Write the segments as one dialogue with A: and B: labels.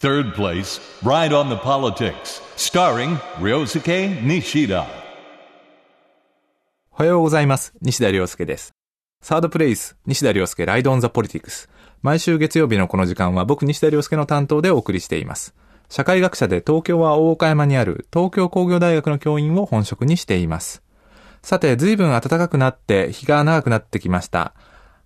A: Third place, Ride on the Politics, starring Ryosuke Nishida.
B: おはようございます。西田亮介です。サードプレイス、西田亮介ライドオンザポリティクス。毎週月曜日のこの時間は僕西田亮介の担当でお送りしています。社会学者で東京は大岡山にある東京工業大学の教員を本職にしています。さて、随分暖かくなって日が長くなってきました。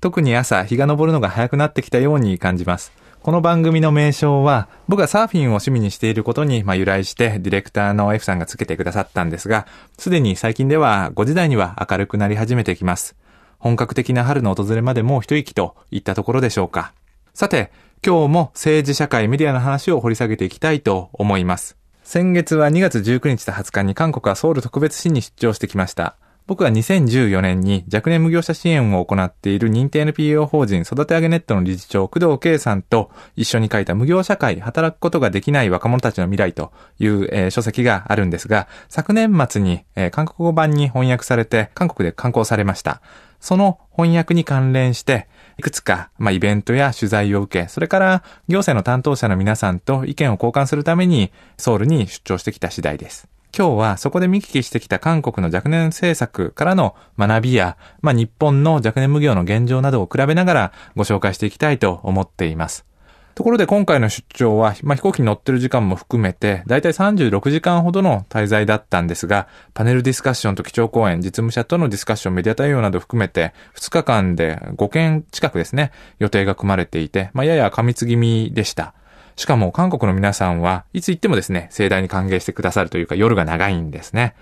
B: 特に朝、日が昇るのが早くなってきたように感じます。この番組の名称は、僕がサーフィンを趣味にしていることに、まあ、由来して、ディレクターの F さんがつけてくださったんですが、すでに最近では5時台には明るくなり始めてきます。本格的な春の訪れまでもう一息といったところでしょうか。さて、今日も政治社会メディアの話を掘り下げていきたいと思います。先月は2月19日と20日に韓国はソウル特別市に出張してきました。僕は2014年に若年無業者支援を行っている認定 NPO 法人育て上げネットの理事長工藤圭さんと一緒に書いた無業社会働くことができない若者たちの未来という、えー書籍があるんですが、昨年末に、えー韓国語版に翻訳されて韓国で刊行されました。その翻訳に関連して、いくつか、まあ、イベントや取材を受け、それから行政の担当者の皆さんと意見を交換するためにソウルに出張してきた次第です。今日はそこで見聞きしてきた韓国の若年政策からの学びや、まあ、日本の若年無業の現状などを比べながらご紹介していきたいと思っています。ところで今回の出張は、まあ、飛行機に乗ってる時間も含めて、だいたい36時間ほどの滞在だったんですが、パネルディスカッションと基調講演、実務者とのディスカッション、メディア対応など含めて、2日間で5件近くですね、予定が組まれていて、まあ、やや過密気味でした。しかも韓国の皆さんはいつ行ってもですね、盛大に歓迎してくださるというか夜が長いんですね。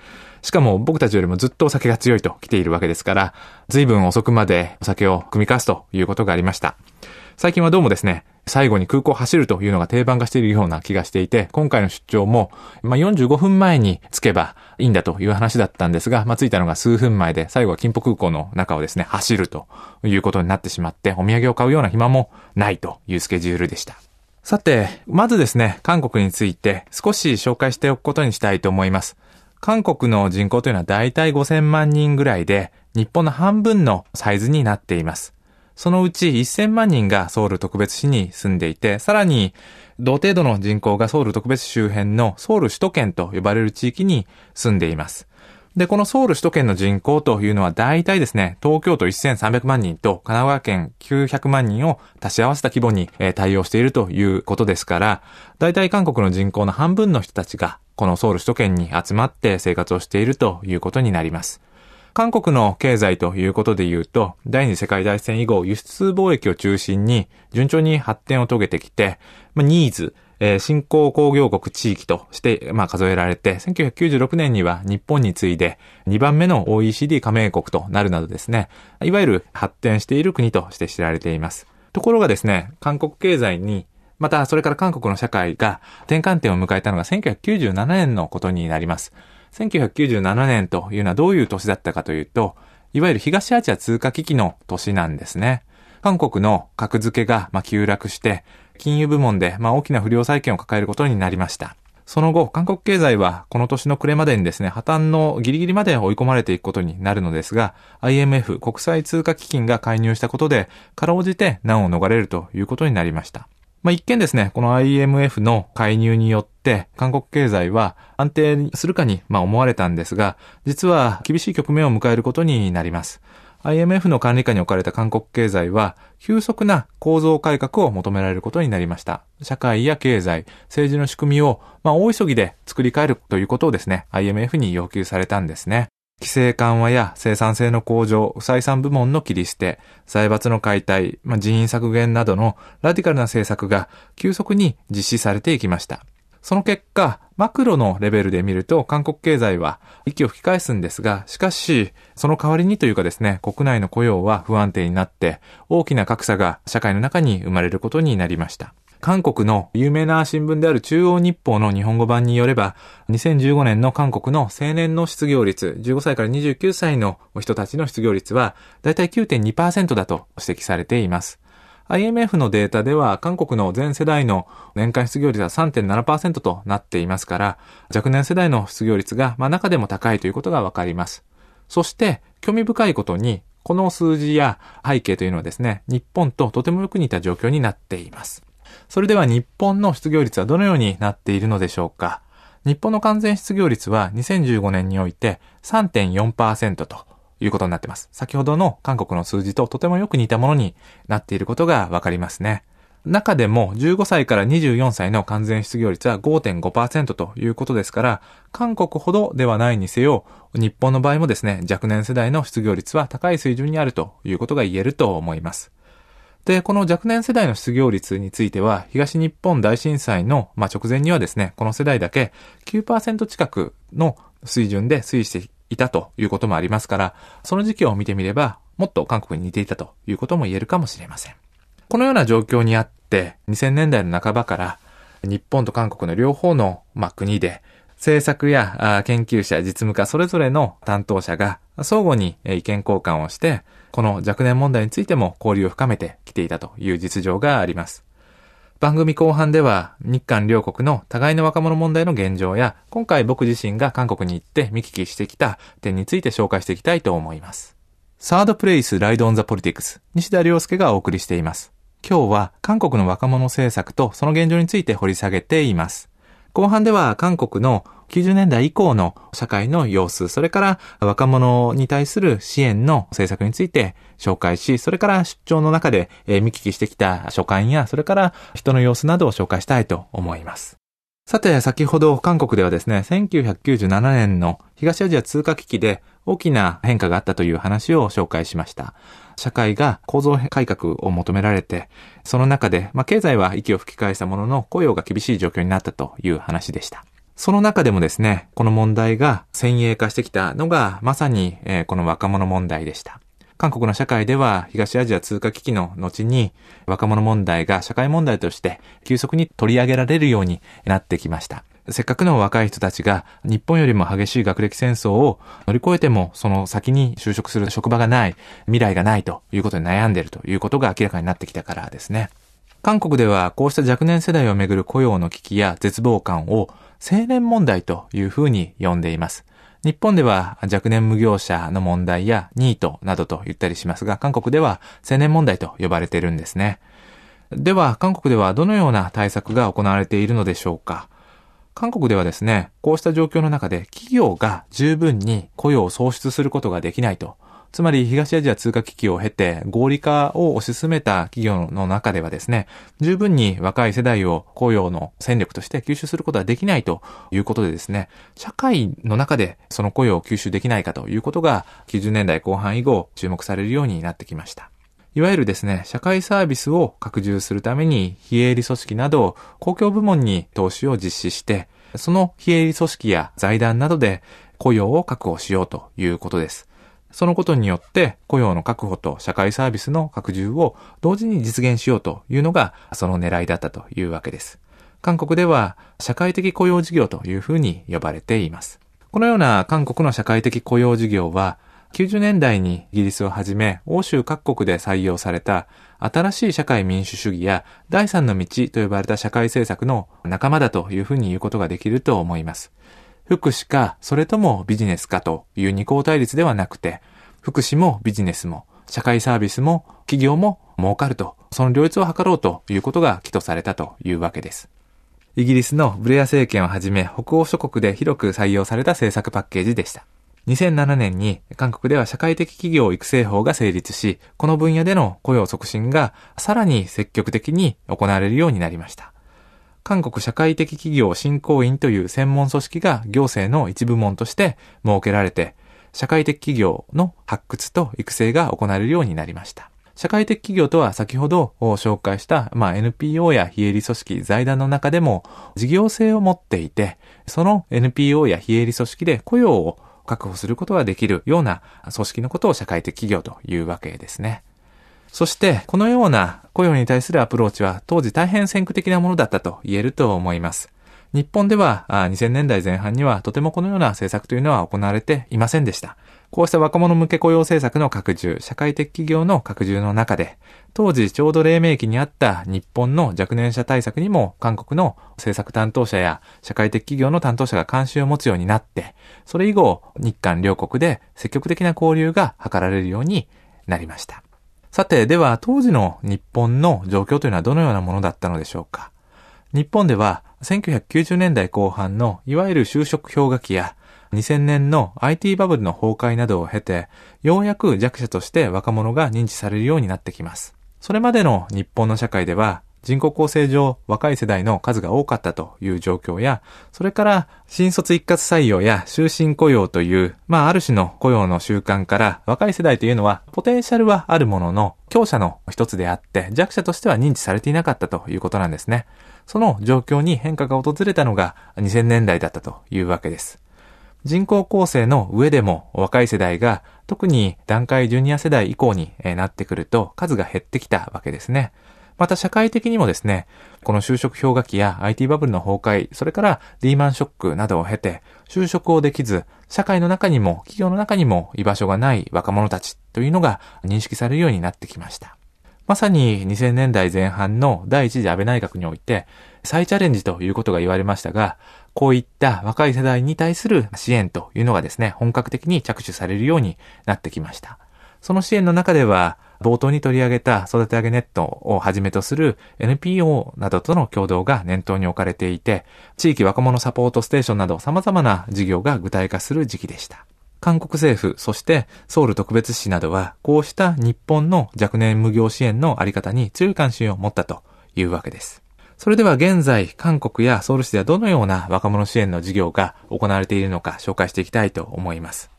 B: しかも僕たちよりもずっとお酒が強いと来ているわけですから、随分遅くまでお酒を組み交わすということがありました。最近はどうもですね、最後に空港を走るというのが定番化しているような気がしていて、今回の出張も、まあ、45分前に着けばいいんだという話だったんですが、まあ、着いたのが数分前で、最後は金浦空港の中をですね、走るということになってしまって、お土産を買うような暇もないというスケジュールでした。さて、まずですね、韓国について少し紹介しておくことにしたいと思います。韓国の人口というのは大体5000万人ぐらいで、日本の半分のサイズになっています。そのうち1000万人がソウル特別市に住んでいて、さらに同程度の人口がソウル特別周辺のソウル首都圏と呼ばれる地域に住んでいます。で、このソウル首都圏の人口というのは大体ですね、東京都1300万人と神奈川県900万人を足し合わせた規模に対応しているということですから、大体韓国の人口の半分の人たちがこのソウル首都圏に集まって生活をしているということになります。韓国の経済ということで言うと、第二次世界大戦以後、輸出貿易を中心に順調に発展を遂げてきて、ま、ニーズ、えー新興工業国地域として、まあ、数えられて、1996年には日本に次いで2番目の OECD 加盟国となるなどですね、いわゆる発展している国として知られています。ところがですね、韓国経済にまた、それから韓国の社会が転換点を迎えたのが1997年のことになります。1997年というのはどういう年だったかというと、いわゆる東アジア通貨危機の年なんですね。韓国の格付けがま急落して、金融部門でまあ大きな不良債権を抱えることになりました。その後、韓国経済はこの年の暮れまでにですね、破綻のギリギリまで追い込まれていくことになるのですが、IMF 国際通貨基金が介入したことで、かろうじて難を逃れるということになりました。まあ、一見ですね、この IMF の介入によって、韓国経済は安定するかに、ま、思われたんですが、実は厳しい局面を迎えることになります。IMF の管理下に置かれた韓国経済は、急速な構造改革を求められることになりました。社会や経済、政治の仕組みを、まあ、大急ぎで作り変えるということをですね、IMF に要求されたんですね。規制緩和や生産性の向上、不採算部門の切り捨て、財閥の解体、まあ、人員削減などのラディカルな政策が急速に実施されていきました。その結果、マクロのレベルで見ると韓国経済は息を吹き返すんですが、しかし、その代わりにというかですね、国内の雇用は不安定になって、大きな格差が社会の中に生まれることになりました。韓国の有名な新聞である中央日報の日本語版によれば、2015年の韓国の青年の失業率、15歳から29歳の人たちの失業率は、だいたい9.2%だと指摘されています。IMF のデータでは韓国の全世代の年間失業率は3.7%となっていますから、若年世代の失業率が、まあ、中でも高いということがわかります。そして、興味深いことに、この数字や背景というのはですね、日本ととてもよく似た状況になっています。それでは日本の失業率はどのようになっているのでしょうか日本の完全失業率は2015年において3.4%ということになっています。先ほどの韓国の数字ととてもよく似たものになっていることがわかりますね。中でも15歳から24歳の完全失業率は5.5%ということですから、韓国ほどではないにせよ、日本の場合もですね、若年世代の失業率は高い水準にあるということが言えると思います。で、この若年世代の失業率については、東日本大震災の、まあ、直前にはですね、この世代だけ9%近くの水準で推移していたということもありますから、その時期を見てみれば、もっと韓国に似ていたということも言えるかもしれません。このような状況にあって、2000年代の半ばから、日本と韓国の両方の、まあ、国で、政策や研究者、実務家それぞれの担当者が相互に意見交換をして、この若年問題についても交流を深めてきていたという実情があります。番組後半では日韓両国の互いの若者問題の現状や今回僕自身が韓国に行って見聞きしてきた点について紹介していきたいと思います。サードプレイスライドオンザポリティクス西田良介がお送りしています。今日は韓国の若者政策とその現状について掘り下げています。後半では韓国の90年代以降の社会の様子、それから若者に対する支援の政策について紹介し、それから出張の中で見聞きしてきた書簡や、それから人の様子などを紹介したいと思います。さて、先ほど韓国ではですね、1997年の東アジア通貨危機で大きな変化があったという話を紹介しました。社会が構造改革を求められて、その中で、まあ、経済は息を吹き返したものの雇用が厳しい状況になったという話でした。その中でもですね、この問題が先鋭化してきたのが、まさに、えー、この若者問題でした。韓国の社会では東アジア通貨危機の後に若者問題が社会問題として急速に取り上げられるようになってきました。せっかくの若い人たちが日本よりも激しい学歴戦争を乗り越えてもその先に就職する職場がない、未来がないということに悩んでいるということが明らかになってきたからですね。韓国ではこうした若年世代をめぐる雇用の危機や絶望感を青年問題というふうに呼んでいます。日本では若年無業者の問題やニートなどと言ったりしますが、韓国では青年問題と呼ばれているんですね。では、韓国ではどのような対策が行われているのでしょうか？韓国ではですね、こうした状況の中で企業が十分に雇用を創出することができないとつまり東アジア通貨危機を経て合理化を推し進めた企業の中ではですね、十分に若い世代を雇用の戦力として吸収することはできないということでですね、社会の中でその雇用を吸収できないかということが90年代後半以後注目されるようになってきました。いわゆるですね、社会サービスを拡充するために非営利組織など公共部門に投資を実施して、その非営利組織や財団などで雇用を確保しようということです。そのことによって雇用の確保と社会サービスの拡充を同時に実現しようというのがその狙いだったというわけです。韓国では社会的雇用事業というふうに呼ばれています。このような韓国の社会的雇用事業は90年代にイギリスをはじめ欧州各国で採用された新しい社会民主主義や第三の道と呼ばれた社会政策の仲間だというふうに言うことができると思います。福祉か、それともビジネスかという二項対立ではなくて、福祉もビジネスも、社会サービスも企業も儲かると、その両立を図ろうということが起とされたというわけです。イギリスのブレア政権をはじめ北欧諸国で広く採用された政策パッケージでした。2007年に韓国では社会的企業育成法が成立し、この分野での雇用促進がさらに積極的に行われるようになりました。韓国社会的企業振興員という専門組織が行政の一部門として設けられて、社会的企業の発掘と育成が行われるようになりました。社会的企業とは先ほど紹介した、まあ、NPO や非営利組織、財団の中でも事業性を持っていて、その NPO や非営利組織で雇用を確保することができるような組織のことを社会的企業というわけですね。そして、このような雇用に対するアプローチは当時大変先駆的なものだったと言えると思います。日本では2000年代前半にはとてもこのような政策というのは行われていませんでした。こうした若者向け雇用政策の拡充、社会的企業の拡充の中で、当時ちょうど黎明期にあった日本の若年者対策にも韓国の政策担当者や社会的企業の担当者が関心を持つようになって、それ以後日韓両国で積極的な交流が図られるようになりました。さて、では当時の日本の状況というのはどのようなものだったのでしょうか。日本では1990年代後半のいわゆる就職氷河期や2000年の IT バブルの崩壊などを経て、ようやく弱者として若者が認知されるようになってきます。それまでの日本の社会では、人口構成上若い世代の数が多かったという状況や、それから新卒一括採用や終身雇用という、まあある種の雇用の習慣から若い世代というのはポテンシャルはあるものの強者の一つであって弱者としては認知されていなかったということなんですね。その状況に変化が訪れたのが2000年代だったというわけです。人口構成の上でも若い世代が特に段階ジュニア世代以降になってくると数が減ってきたわけですね。また社会的にもですね、この就職氷河期や IT バブルの崩壊、それからリーマンショックなどを経て、就職をできず、社会の中にも企業の中にも居場所がない若者たちというのが認識されるようになってきました。まさに2000年代前半の第一次安倍内閣において、再チャレンジということが言われましたが、こういった若い世代に対する支援というのがですね、本格的に着手されるようになってきました。その支援の中では、冒頭に取り上げた育て上げネットをはじめとする NPO などとの共同が念頭に置かれていて、地域若者サポートステーションなど様々な事業が具体化する時期でした。韓国政府、そしてソウル特別市などは、こうした日本の若年無業支援のあり方に強い関心を持ったというわけです。それでは現在、韓国やソウル市ではどのような若者支援の事業が行われているのか紹介していきたいと思います。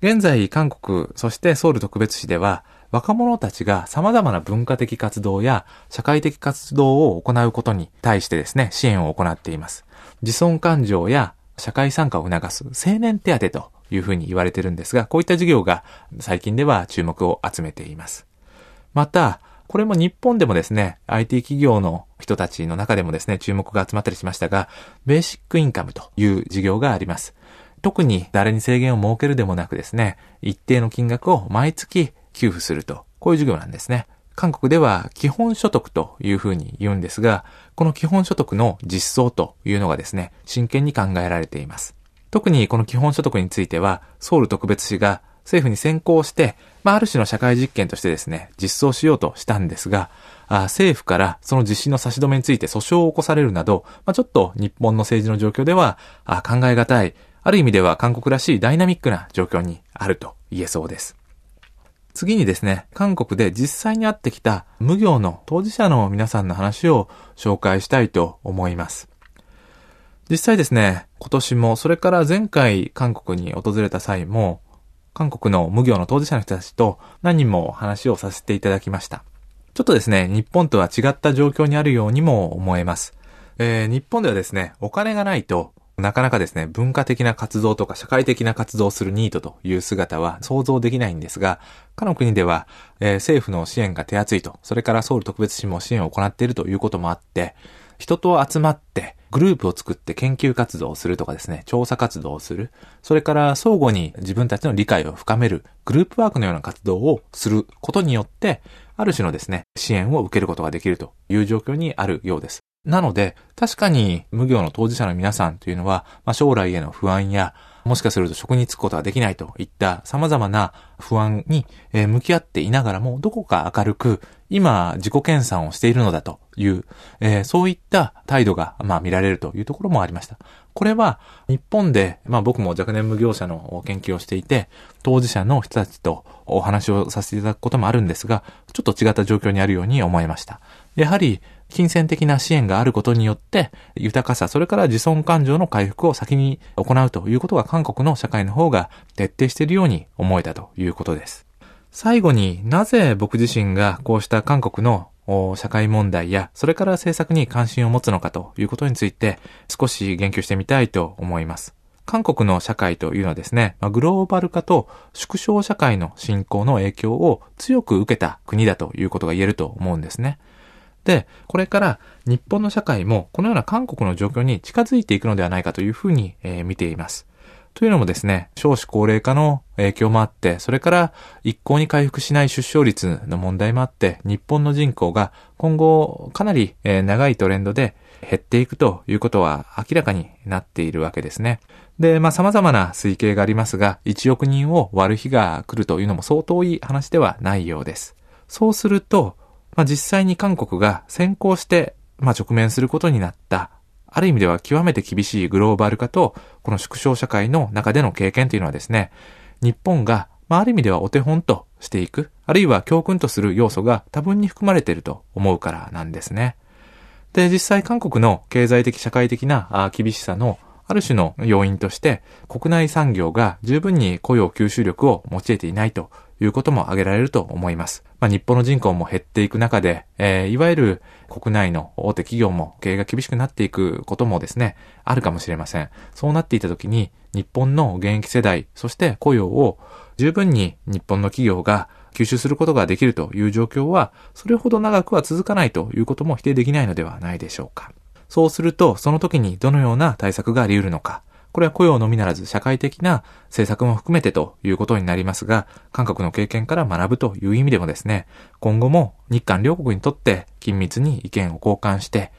B: 現在、韓国、そしてソウル特別市では、若者たちが様々な文化的活動や社会的活動を行うことに対してですね、支援を行っています。自尊感情や社会参加を促す青年手当というふうに言われてるんですが、こういった事業が最近では注目を集めています。また、これも日本でもですね、IT 企業の人たちの中でもですね、注目が集まったりしましたが、ベーシックインカムという事業があります。特に誰に制限を設けるでもなくですね、一定の金額を毎月給付すると、こういう授業なんですね。韓国では基本所得というふうに言うんですが、この基本所得の実装というのがですね、真剣に考えられています。特にこの基本所得については、ソウル特別市が政府に先行して、まあ、ある種の社会実験としてですね、実装しようとしたんですが、あ政府からその実施の差し止めについて訴訟を起こされるなど、まあ、ちょっと日本の政治の状況ではあ考え難い、ある意味では韓国らしいダイナミックな状況にあると言えそうです。次にですね、韓国で実際に会ってきた無業の当事者の皆さんの話を紹介したいと思います。実際ですね、今年も、それから前回韓国に訪れた際も、韓国の無業の当事者の人たちと何人も話をさせていただきました。ちょっとですね、日本とは違った状況にあるようにも思えます。えー、日本ではですね、お金がないとなかなかですね、文化的な活動とか社会的な活動をするニートという姿は想像できないんですが、他の国では、えー、政府の支援が手厚いと、それからソウル特別市も支援を行っているということもあって、人と集まってグループを作って研究活動をするとかですね、調査活動をする、それから相互に自分たちの理解を深める、グループワークのような活動をすることによって、ある種のですね、支援を受けることができるという状況にあるようです。なので、確かに無業の当事者の皆さんというのは、まあ、将来への不安や、もしかすると職に就くことができないといった様々な不安に向き合っていながらも、どこか明るく、今自己研鑽をしているのだという、えー、そういった態度が、まあ、見られるというところもありました。これは日本で、まあ僕も若年無業者の研究をしていて、当事者の人たちとお話をさせていただくこともあるんですが、ちょっと違った状況にあるように思いました。やはり金銭的な支援があることによって、豊かさ、それから自尊感情の回復を先に行うということが韓国の社会の方が徹底しているように思えたということです。最後になぜ僕自身がこうした韓国の社会問題や、それから政策に関心を持つのかということについて少し言及してみたいと思います。韓国の社会というのはですね、グローバル化と縮小社会の進行の影響を強く受けた国だということが言えると思うんですね。で、これから日本の社会もこのような韓国の状況に近づいていくのではないかというふうに、えー、見ています。というのもですね、少子高齢化の影響もあって、それから一向に回復しない出生率の問題もあって、日本の人口が今後かなり長いトレンドで減っていくということは明らかになっているわけですね。で、まあ様々な推計がありますが、1億人を割る日が来るというのも相当いい話ではないようです。そうすると、まあ、実際に韓国が先行して、まあ、直面することになった、ある意味では極めて厳しいグローバル化と、この縮小社会の中での経験というのはですね、日本が、まあ、ある意味ではお手本としていく、あるいは教訓とする要素が多分に含まれていると思うからなんですね。で、実際韓国の経済的社会的な厳しさのある種の要因として、国内産業が十分に雇用吸収力を用いていないということも挙げられると思います。まあ、日本の人口も減っていく中で、えー、いわゆる国内の大手企業も経営が厳しくなっていくこともですね、あるかもしれません。そうなっていた時に、日本の現役世代、そして雇用を十分に日本の企業が吸収することができるという状況は、それほど長くは続かないということも否定できないのではないでしょうか。そうすると、その時にどのような対策があり得るのか。これは雇用のみならず社会的な政策も含めてということになりますが、韓国の経験から学ぶという意味でもですね、今後も日韓両国にとって緊密に意見を交換して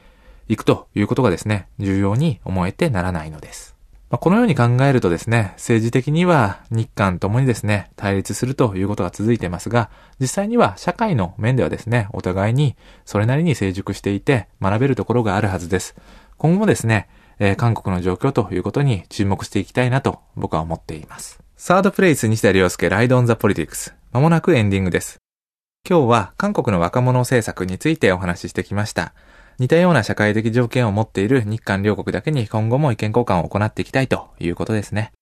B: いくということがですね、重要に思えてならないのです。まあ、このように考えるとですね、政治的には日韓ともにですね、対立するということが続いてますが、実際には社会の面ではですね、お互いにそれなりに成熟していて学べるところがあるはずです。今後もですね、えー、韓国の状況ということに注目していきたいなと僕は思っています。サードプレイス西田亮介ライドオンザポリティクス。まもなくエンディングです。今日は韓国の若者政策についてお話ししてきました。似たような社会的条件を持っている日韓両国だけに今後も意見交換を行っていきたいということですね。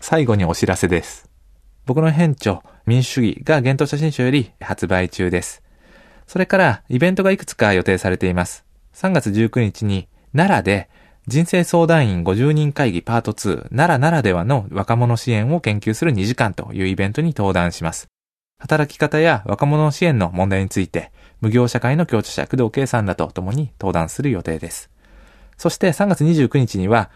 B: 最後にお知らせです。僕の編著、民主主義が幻冬写真書より発売中です。それからイベントがいくつか予定されています。3月19日に奈良で人生相談員50人会議パート2奈良ならではの若者支援を研究する2時間というイベントに登壇します。働き方や若者支援の問題について、無業社会の協調者、工藤圭さんらと共に登壇する予定です。そして3月29日には、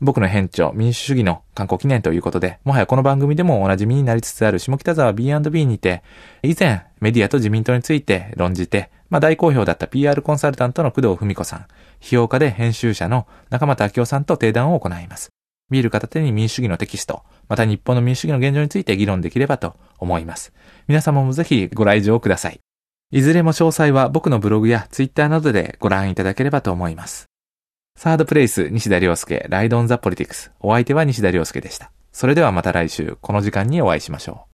B: 僕の編著、民主主義の観光記念ということで、もはやこの番組でもおなじみになりつつある下北沢 B&B にて、以前メディアと自民党について論じて、まあ大好評だった PR コンサルタントの工藤文子さん、批評家で編集者の中俣明夫さんと定談を行います。ビール片手に民主主義のテキスト、また日本の民主主義の現状について議論できればと思います。皆様もぜひご来場ください。いずれも詳細は僕のブログやツイッターなどでご覧いただければと思います。サードプレイス、西田亮介、ライドオンザポリティクス。お相手は西田亮介でした。それではまた来週、この時間にお会いしましょう。